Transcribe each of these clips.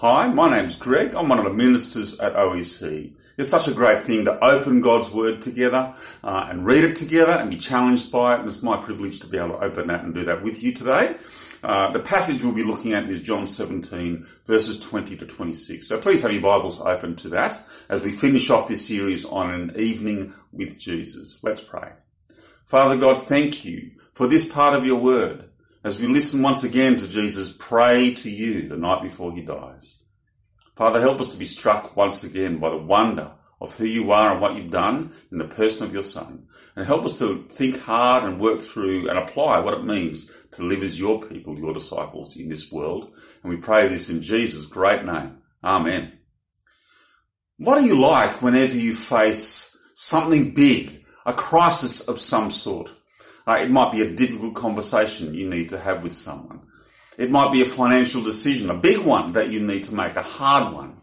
Hi, my name's Greg. I'm one of the ministers at OEC. It's such a great thing to open God's Word together uh, and read it together and be challenged by it. And it's my privilege to be able to open that and do that with you today. Uh, the passage we'll be looking at is John 17, verses 20 to 26. So please have your Bibles open to that as we finish off this series on an evening with Jesus. Let's pray. Father God, thank you for this part of your Word as we listen once again to Jesus pray to you the night before he dies. Father, help us to be struck once again by the wonder of who you are and what you've done in the person of your Son. And help us to think hard and work through and apply what it means to live as your people, your disciples in this world. And we pray this in Jesus' great name. Amen. What are you like whenever you face something big, a crisis of some sort? Uh, it might be a difficult conversation you need to have with someone. It might be a financial decision, a big one that you need to make, a hard one.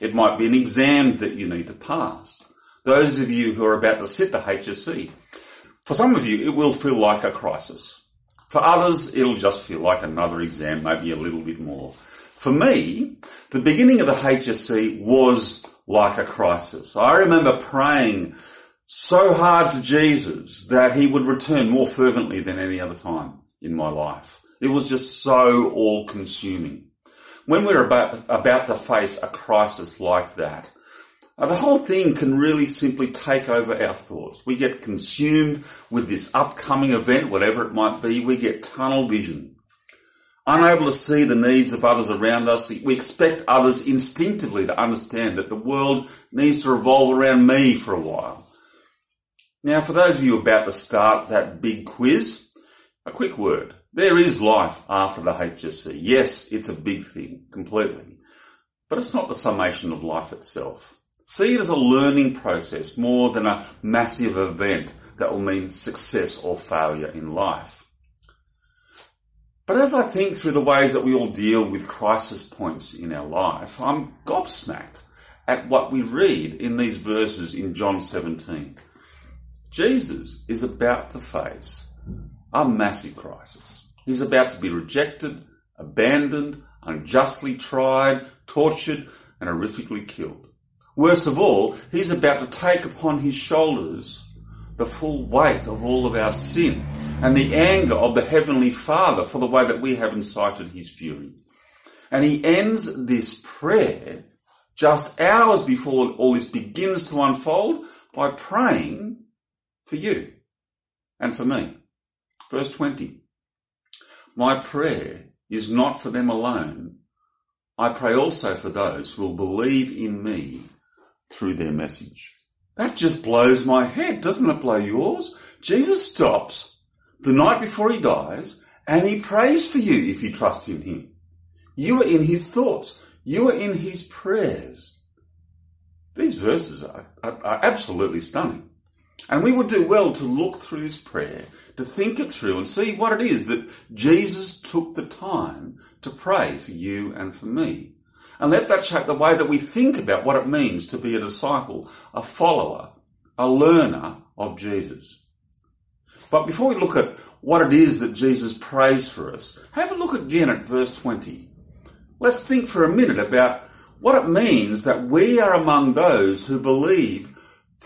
It might be an exam that you need to pass. Those of you who are about to sit the HSC, for some of you, it will feel like a crisis. For others, it'll just feel like another exam, maybe a little bit more. For me, the beginning of the HSC was like a crisis. I remember praying so hard to Jesus that he would return more fervently than any other time in my life. It was just so all consuming. When we're about, about to face a crisis like that, the whole thing can really simply take over our thoughts. We get consumed with this upcoming event, whatever it might be. We get tunnel vision. Unable to see the needs of others around us, we expect others instinctively to understand that the world needs to revolve around me for a while. Now, for those of you about to start that big quiz, a quick word. There is life after the HSC. Yes, it's a big thing, completely. But it's not the summation of life itself. See it as a learning process more than a massive event that will mean success or failure in life. But as I think through the ways that we all deal with crisis points in our life, I'm gobsmacked at what we read in these verses in John 17. Jesus is about to face a massive crisis. He's about to be rejected, abandoned, unjustly tried, tortured, and horrifically killed. Worst of all, he's about to take upon his shoulders the full weight of all of our sin and the anger of the Heavenly Father for the way that we have incited his fury. And he ends this prayer just hours before all this begins to unfold by praying for you and for me. Verse 20. My prayer is not for them alone. I pray also for those who will believe in me through their message. That just blows my head. Doesn't it blow yours? Jesus stops the night before he dies and he prays for you if you trust in him. You are in his thoughts. You are in his prayers. These verses are, are, are absolutely stunning. And we would do well to look through this prayer, to think it through and see what it is that Jesus took the time to pray for you and for me. And let that shape the way that we think about what it means to be a disciple, a follower, a learner of Jesus. But before we look at what it is that Jesus prays for us, have a look again at verse 20. Let's think for a minute about what it means that we are among those who believe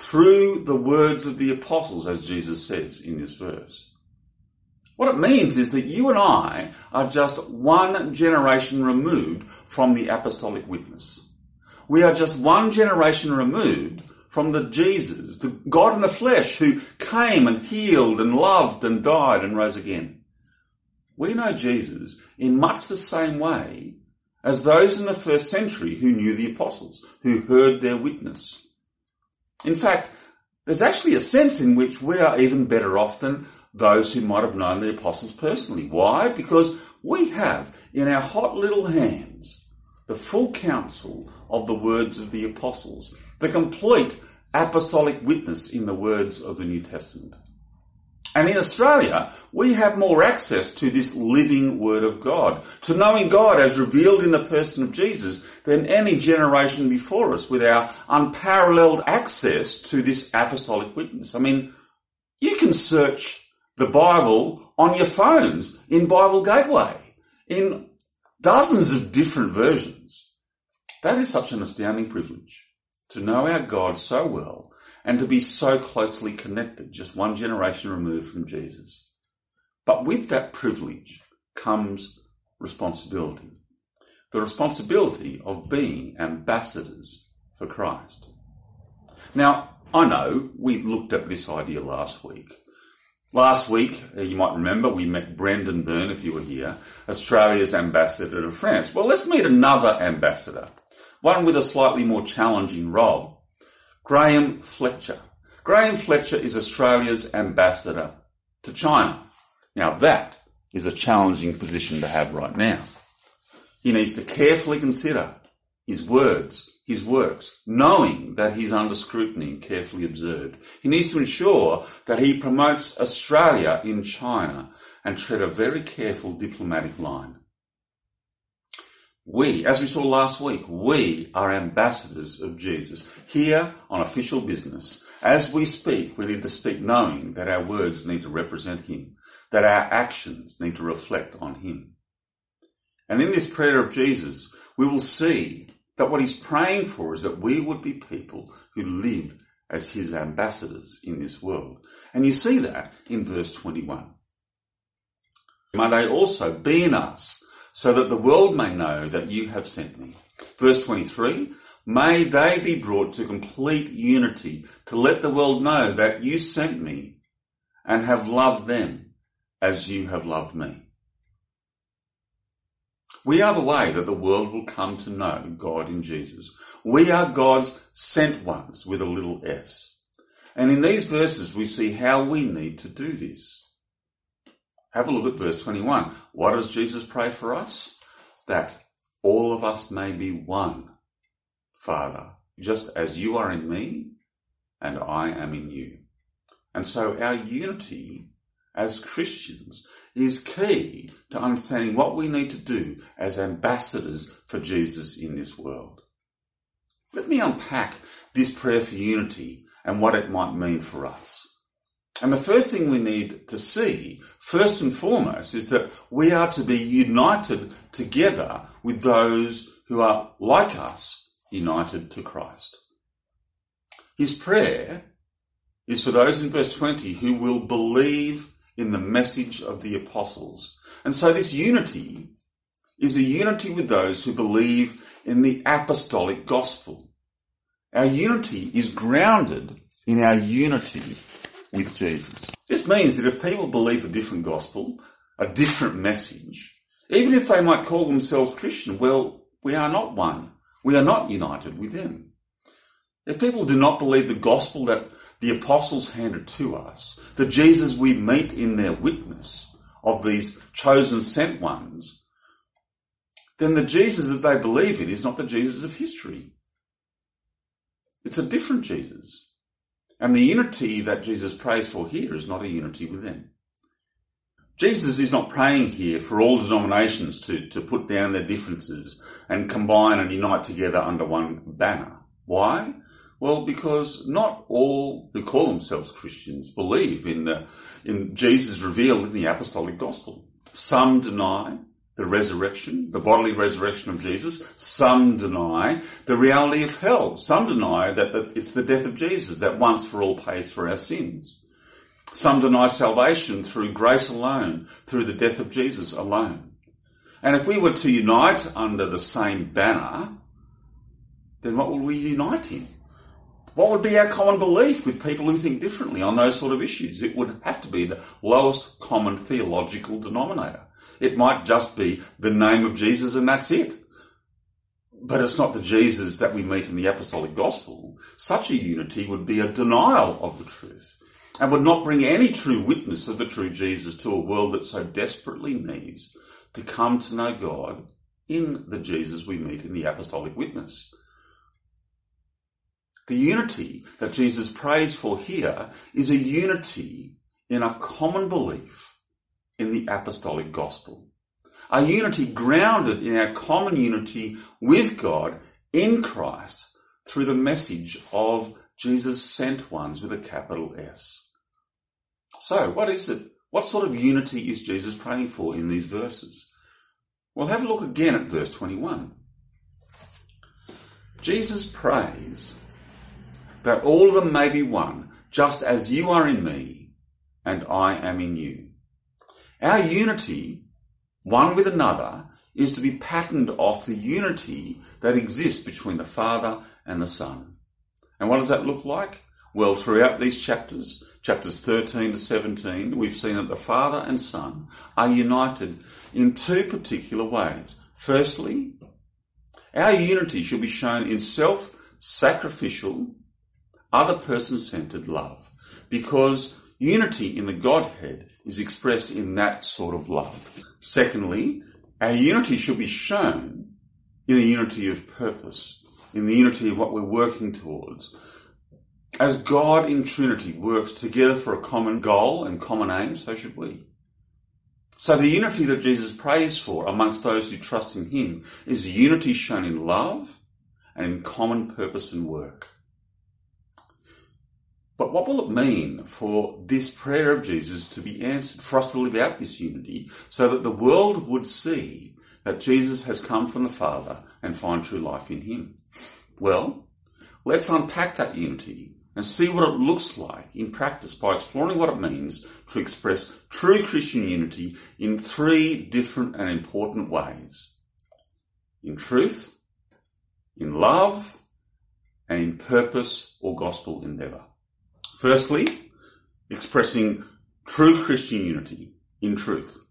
through the words of the apostles, as Jesus says in this verse. What it means is that you and I are just one generation removed from the apostolic witness. We are just one generation removed from the Jesus, the God in the flesh who came and healed and loved and died and rose again. We know Jesus in much the same way as those in the first century who knew the apostles, who heard their witness. In fact, there's actually a sense in which we are even better off than those who might have known the apostles personally. Why? Because we have in our hot little hands the full counsel of the words of the apostles, the complete apostolic witness in the words of the New Testament. And in Australia, we have more access to this living Word of God, to knowing God as revealed in the person of Jesus than any generation before us with our unparalleled access to this apostolic witness. I mean, you can search the Bible on your phones in Bible Gateway in dozens of different versions. That is such an astounding privilege to know our God so well and to be so closely connected, just one generation removed from Jesus. But with that privilege comes responsibility. The responsibility of being ambassadors for Christ. Now, I know we looked at this idea last week. Last week, uh, you might remember, we met Brendan Berne, if you were here, Australia's ambassador to France. Well, let's meet another ambassador, one with a slightly more challenging role. Graham Fletcher. Graham Fletcher is Australia's ambassador to China. Now that is a challenging position to have right now. He needs to carefully consider his words, his works, knowing that he's under scrutiny and carefully observed. He needs to ensure that he promotes Australia in China and tread a very careful diplomatic line. We, as we saw last week, we are ambassadors of Jesus here on official business. As we speak, we need to speak knowing that our words need to represent Him, that our actions need to reflect on Him. And in this prayer of Jesus, we will see that what He's praying for is that we would be people who live as His ambassadors in this world. And you see that in verse 21. May they also be in us so that the world may know that you have sent me. Verse 23, may they be brought to complete unity to let the world know that you sent me and have loved them as you have loved me. We are the way that the world will come to know God in Jesus. We are God's sent ones with a little s. And in these verses, we see how we need to do this. Have a look at verse 21. What does Jesus pray for us? That all of us may be one, Father, just as you are in me and I am in you. And so our unity as Christians is key to understanding what we need to do as ambassadors for Jesus in this world. Let me unpack this prayer for unity and what it might mean for us. And the first thing we need to see, first and foremost, is that we are to be united together with those who are like us, united to Christ. His prayer is for those in verse 20 who will believe in the message of the apostles. And so this unity is a unity with those who believe in the apostolic gospel. Our unity is grounded in our unity with Jesus. This means that if people believe a different gospel, a different message, even if they might call themselves Christian, well, we are not one. We are not united with them. If people do not believe the gospel that the apostles handed to us, the Jesus we meet in their witness of these chosen sent ones, then the Jesus that they believe in is not the Jesus of history. It's a different Jesus. And the unity that Jesus prays for here is not a unity within. Jesus is not praying here for all denominations to, to put down their differences and combine and unite together under one banner. Why? Well, because not all who call themselves Christians believe in the, in Jesus revealed in the apostolic gospel. Some deny the resurrection, the bodily resurrection of Jesus. Some deny the reality of hell. Some deny that it's the death of Jesus that once for all pays for our sins. Some deny salvation through grace alone, through the death of Jesus alone. And if we were to unite under the same banner, then what would we unite in? What would be our common belief with people who think differently on those sort of issues? It would have to be the lowest common theological denominator. It might just be the name of Jesus and that's it. But it's not the Jesus that we meet in the apostolic gospel. Such a unity would be a denial of the truth and would not bring any true witness of the true Jesus to a world that so desperately needs to come to know God in the Jesus we meet in the apostolic witness. The unity that Jesus prays for here is a unity in a common belief in the apostolic gospel. A unity grounded in our common unity with God in Christ through the message of Jesus sent ones with a capital S. So, what is it? What sort of unity is Jesus praying for in these verses? Well, have a look again at verse 21. Jesus prays that all of them may be one, just as you are in me and I am in you. Our unity, one with another, is to be patterned off the unity that exists between the Father and the Son. And what does that look like? Well, throughout these chapters, chapters 13 to 17, we've seen that the Father and Son are united in two particular ways. Firstly, our unity should be shown in self sacrificial, other person centered love, because unity in the Godhead is expressed in that sort of love. Secondly, our unity should be shown in a unity of purpose, in the unity of what we're working towards. As God in Trinity works together for a common goal and common aim, so should we. So the unity that Jesus prays for amongst those who trust in Him is unity shown in love and in common purpose and work. But what will it mean for this prayer of Jesus to be answered, for us to live out this unity, so that the world would see that Jesus has come from the Father and find true life in Him? Well, let's unpack that unity and see what it looks like in practice by exploring what it means to express true Christian unity in three different and important ways in truth, in love, and in purpose or gospel endeavour. Firstly, expressing true Christian unity in truth.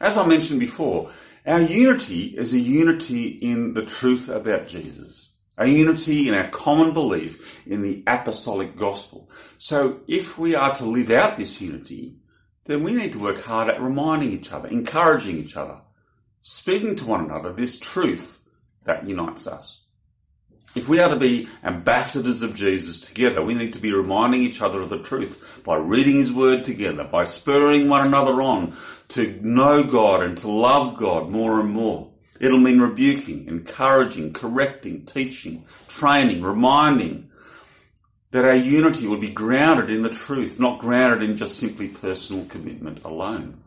As I mentioned before, our unity is a unity in the truth about Jesus, a unity in our common belief in the apostolic gospel. So if we are to live out this unity, then we need to work hard at reminding each other, encouraging each other, speaking to one another this truth that unites us. If we are to be ambassadors of Jesus together, we need to be reminding each other of the truth by reading His Word together, by spurring one another on to know God and to love God more and more. It'll mean rebuking, encouraging, correcting, teaching, training, reminding that our unity will be grounded in the truth, not grounded in just simply personal commitment alone.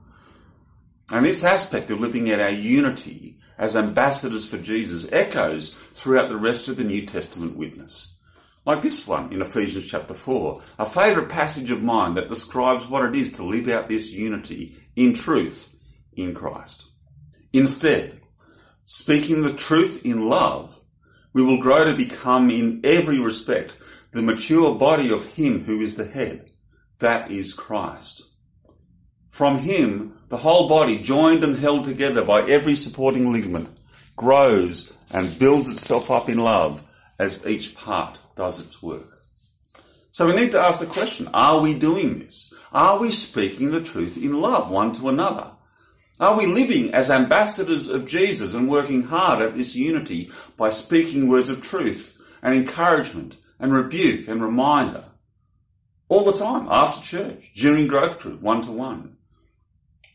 And this aspect of living out our unity as ambassadors for Jesus echoes throughout the rest of the New Testament witness. Like this one in Ephesians chapter 4, a favourite passage of mine that describes what it is to live out this unity in truth in Christ. Instead, speaking the truth in love, we will grow to become in every respect the mature body of Him who is the head. That is Christ. From him, the whole body, joined and held together by every supporting ligament, grows and builds itself up in love as each part does its work. So we need to ask the question, are we doing this? Are we speaking the truth in love one to another? Are we living as ambassadors of Jesus and working hard at this unity by speaking words of truth and encouragement and rebuke and reminder? All the time, after church, during growth group, one to one.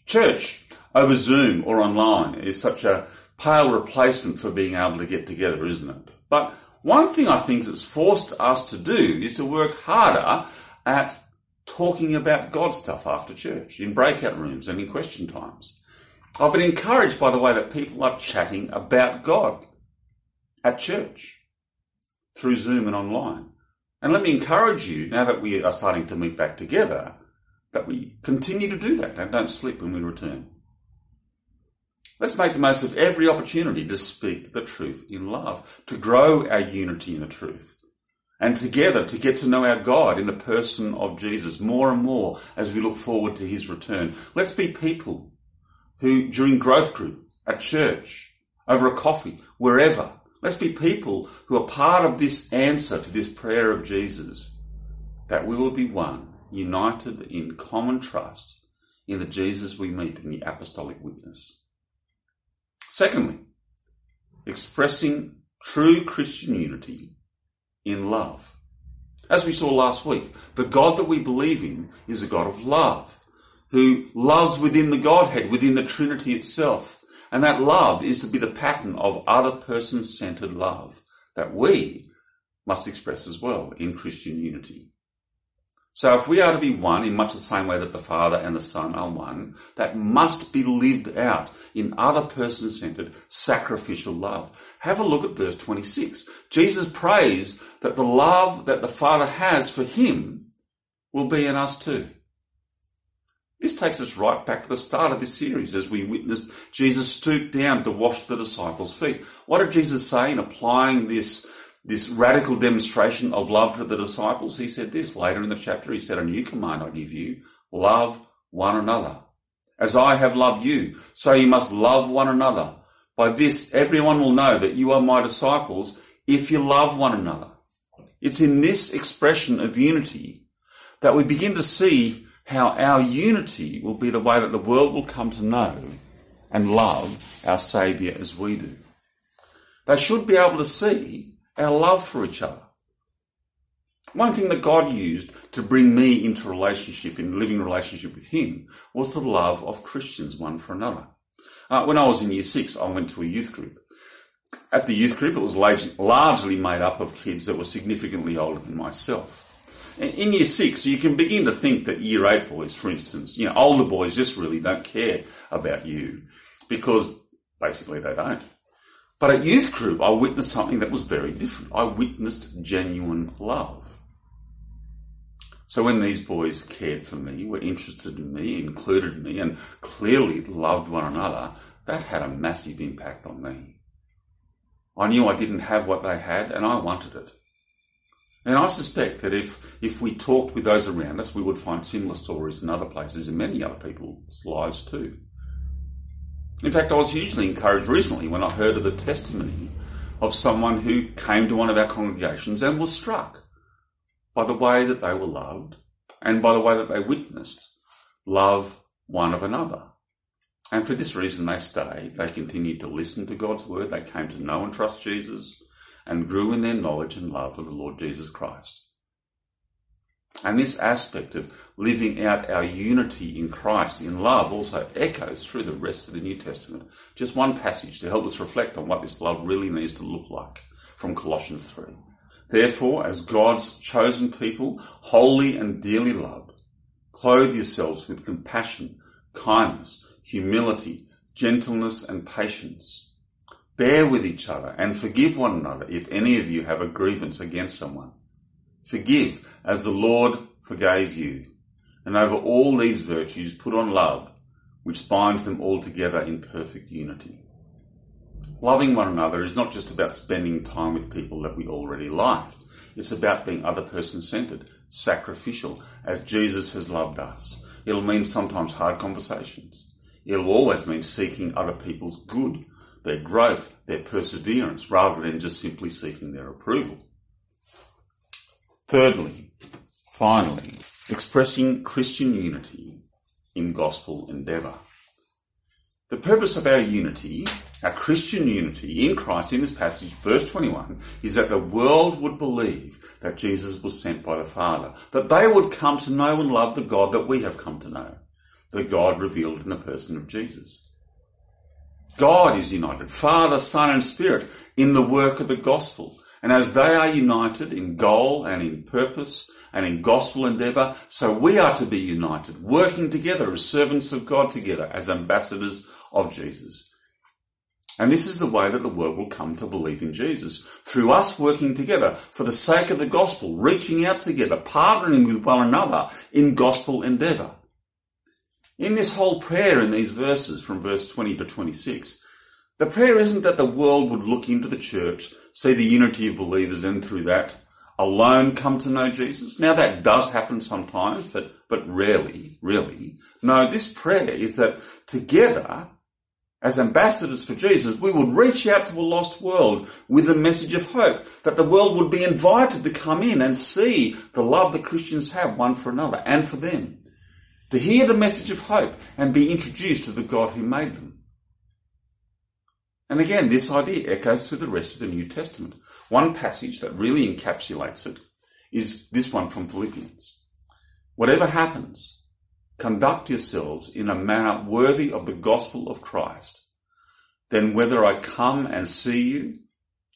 Church over Zoom or online is such a pale replacement for being able to get together, isn't it? But one thing I think that's forced us to do is to work harder at talking about God stuff after church, in breakout rooms and in question times. I've been encouraged by the way that people are chatting about God at church through Zoom and online. And let me encourage you, now that we are starting to meet back together, that we continue to do that and don't slip when we return. Let's make the most of every opportunity to speak the truth in love, to grow our unity in the truth, and together to get to know our God in the person of Jesus more and more as we look forward to his return. Let's be people who, during growth group, at church, over a coffee, wherever, let's be people who are part of this answer to this prayer of Jesus, that we will be one united in common trust in the Jesus we meet in the apostolic witness. Secondly, expressing true Christian unity in love. As we saw last week, the God that we believe in is a God of love, who loves within the Godhead, within the Trinity itself. And that love is to be the pattern of other person centered love that we must express as well in Christian unity. So if we are to be one in much the same way that the Father and the Son are one, that must be lived out in other person centered sacrificial love. Have a look at verse 26. Jesus prays that the love that the Father has for him will be in us too. This takes us right back to the start of this series as we witnessed Jesus stoop down to wash the disciples' feet. What did Jesus say in applying this this radical demonstration of love to the disciples, he said this later in the chapter. He said, A new command I give you love one another. As I have loved you, so you must love one another. By this, everyone will know that you are my disciples if you love one another. It's in this expression of unity that we begin to see how our unity will be the way that the world will come to know and love our Saviour as we do. They should be able to see our love for each other. One thing that God used to bring me into relationship, in living relationship with Him, was the love of Christians one for another. Uh, when I was in year six, I went to a youth group. At the youth group, it was largely made up of kids that were significantly older than myself. In year six, you can begin to think that year eight boys, for instance, you know, older boys just really don't care about you because basically they don't. But at youth group, I witnessed something that was very different. I witnessed genuine love. So when these boys cared for me, were interested in me, included me, and clearly loved one another, that had a massive impact on me. I knew I didn't have what they had, and I wanted it. And I suspect that if, if we talked with those around us, we would find similar stories in other places, in many other people's lives too. In fact, I was hugely encouraged recently when I heard of the testimony of someone who came to one of our congregations and was struck by the way that they were loved and by the way that they witnessed love one of another. And for this reason, they stayed. They continued to listen to God's word. They came to know and trust Jesus and grew in their knowledge and love of the Lord Jesus Christ. And this aspect of living out our unity in Christ in love also echoes through the rest of the New Testament. Just one passage to help us reflect on what this love really needs to look like from Colossians 3. Therefore, as God's chosen people, holy and dearly loved, clothe yourselves with compassion, kindness, humility, gentleness, and patience. Bear with each other and forgive one another if any of you have a grievance against someone. Forgive as the Lord forgave you. And over all these virtues put on love, which binds them all together in perfect unity. Loving one another is not just about spending time with people that we already like. It's about being other person centered, sacrificial, as Jesus has loved us. It'll mean sometimes hard conversations. It'll always mean seeking other people's good, their growth, their perseverance, rather than just simply seeking their approval. Thirdly, finally, expressing Christian unity in gospel endeavour. The purpose of our unity, our Christian unity in Christ in this passage, verse 21, is that the world would believe that Jesus was sent by the Father, that they would come to know and love the God that we have come to know, the God revealed in the person of Jesus. God is united, Father, Son, and Spirit, in the work of the gospel. And as they are united in goal and in purpose and in gospel endeavour, so we are to be united, working together as servants of God together, as ambassadors of Jesus. And this is the way that the world will come to believe in Jesus. Through us working together for the sake of the gospel, reaching out together, partnering with one another in gospel endeavour. In this whole prayer in these verses from verse 20 to 26, the prayer isn't that the world would look into the church, see the unity of believers, and through that alone come to know Jesus. Now that does happen sometimes, but, but rarely, really. No, this prayer is that together, as ambassadors for Jesus, we would reach out to a lost world with a message of hope, that the world would be invited to come in and see the love that Christians have one for another and for them. To hear the message of hope and be introduced to the God who made them. And again, this idea echoes through the rest of the New Testament. One passage that really encapsulates it is this one from Philippians. Whatever happens, conduct yourselves in a manner worthy of the gospel of Christ. Then whether I come and see you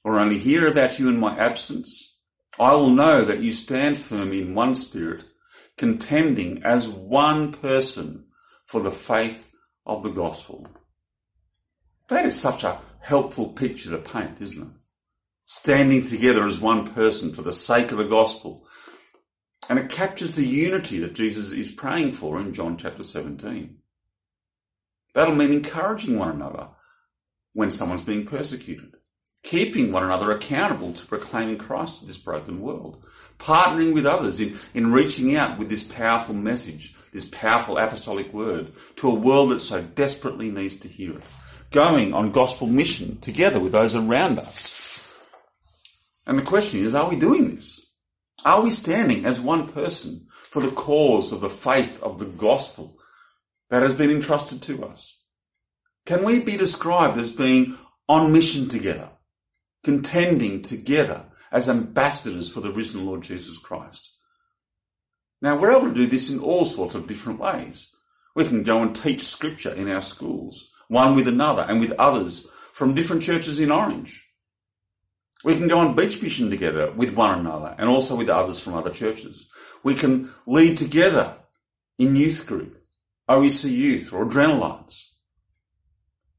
or only hear about you in my absence, I will know that you stand firm in one spirit, contending as one person for the faith of the gospel. That is such a helpful picture to paint, isn't it? Standing together as one person for the sake of the gospel. And it captures the unity that Jesus is praying for in John chapter 17. That'll mean encouraging one another when someone's being persecuted, keeping one another accountable to proclaiming Christ to this broken world, partnering with others in, in reaching out with this powerful message, this powerful apostolic word to a world that so desperately needs to hear it, going on gospel mission together with those around us. And the question is, are we doing this? Are we standing as one person for the cause of the faith of the gospel that has been entrusted to us? Can we be described as being on mission together, contending together as ambassadors for the risen Lord Jesus Christ? Now, we're able to do this in all sorts of different ways. We can go and teach scripture in our schools, one with another and with others from different churches in Orange. We can go on beach mission together with one another and also with others from other churches. We can lead together in youth group, OEC youth or adrenalites.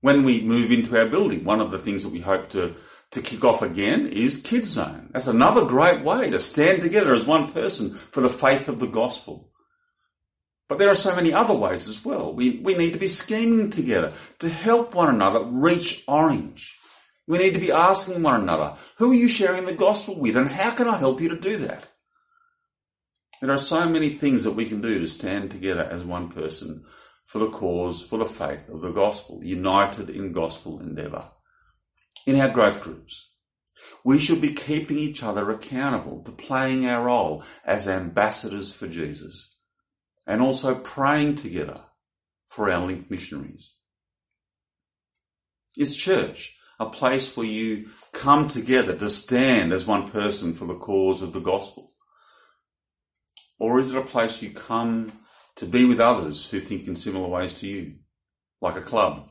When we move into our building, one of the things that we hope to, to kick off again is Kids Zone. That's another great way to stand together as one person for the faith of the gospel. But there are so many other ways as well. We, we need to be scheming together to help one another reach Orange. We need to be asking one another, who are you sharing the gospel with and how can I help you to do that? There are so many things that we can do to stand together as one person for the cause, for the faith of the gospel, united in gospel endeavour. In our growth groups, we should be keeping each other accountable to playing our role as ambassadors for Jesus and also praying together for our linked missionaries. Is church a place where you come together to stand as one person for the cause of the gospel? Or is it a place you come to be with others who think in similar ways to you, like a club?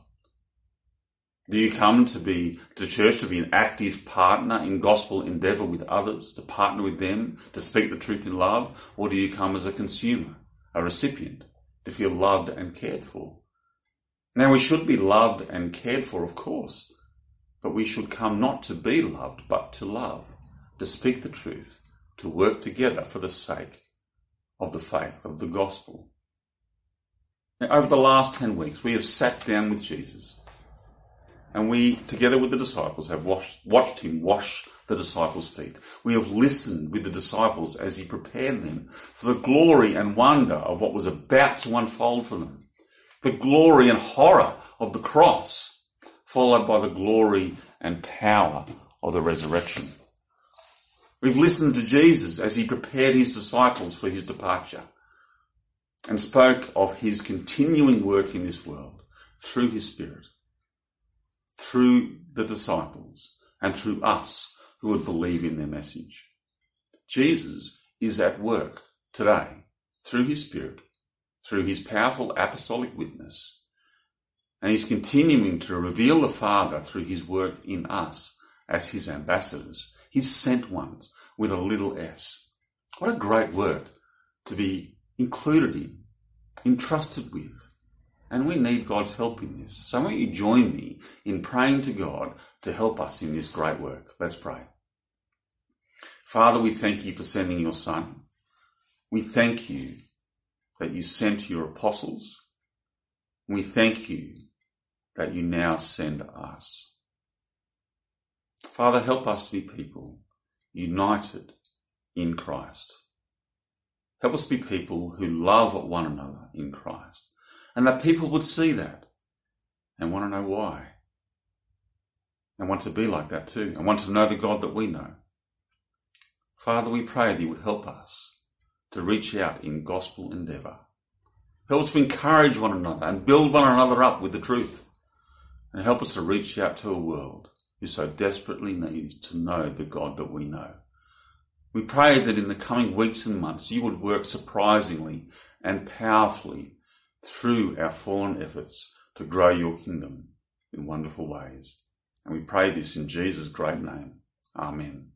Do you come to be to church to be an active partner in gospel endeavor with others, to partner with them, to speak the truth in love, or do you come as a consumer, a recipient, to feel loved and cared for? Now we should be loved and cared for, of course, but we should come not to be loved, but to love, to speak the truth, to work together for the sake of the faith of the gospel. Now, over the last 10 weeks, we have sat down with Jesus and we, together with the disciples, have watched him wash the disciples' feet. We have listened with the disciples as he prepared them for the glory and wonder of what was about to unfold for them. The glory and horror of the cross followed by the glory and power of the resurrection. We've listened to Jesus as he prepared his disciples for his departure and spoke of his continuing work in this world through his Spirit, through the disciples, and through us who would believe in their message. Jesus is at work today through his Spirit, through his powerful apostolic witness, and he's continuing to reveal the Father through his work in us as his ambassadors, his sent ones with a little s. What a great work to be included in, entrusted with. And we need God's help in this. So won't you join me in praying to God to help us in this great work? Let's pray. Father, we thank you for sending your Son. We thank you that you sent your apostles. We thank you that you now send us. Father, help us to be people united in Christ. Help us be people who love one another in Christ and that people would see that and want to know why and want to be like that too and want to know the God that we know. Father, we pray that you would help us to reach out in gospel endeavour. Help us to encourage one another and build one another up with the truth and help us to reach out to a world who so desperately needs to know the God that we know. We pray that in the coming weeks and months you would work surprisingly and powerfully through our fallen efforts to grow your kingdom in wonderful ways. And we pray this in Jesus' great name. Amen.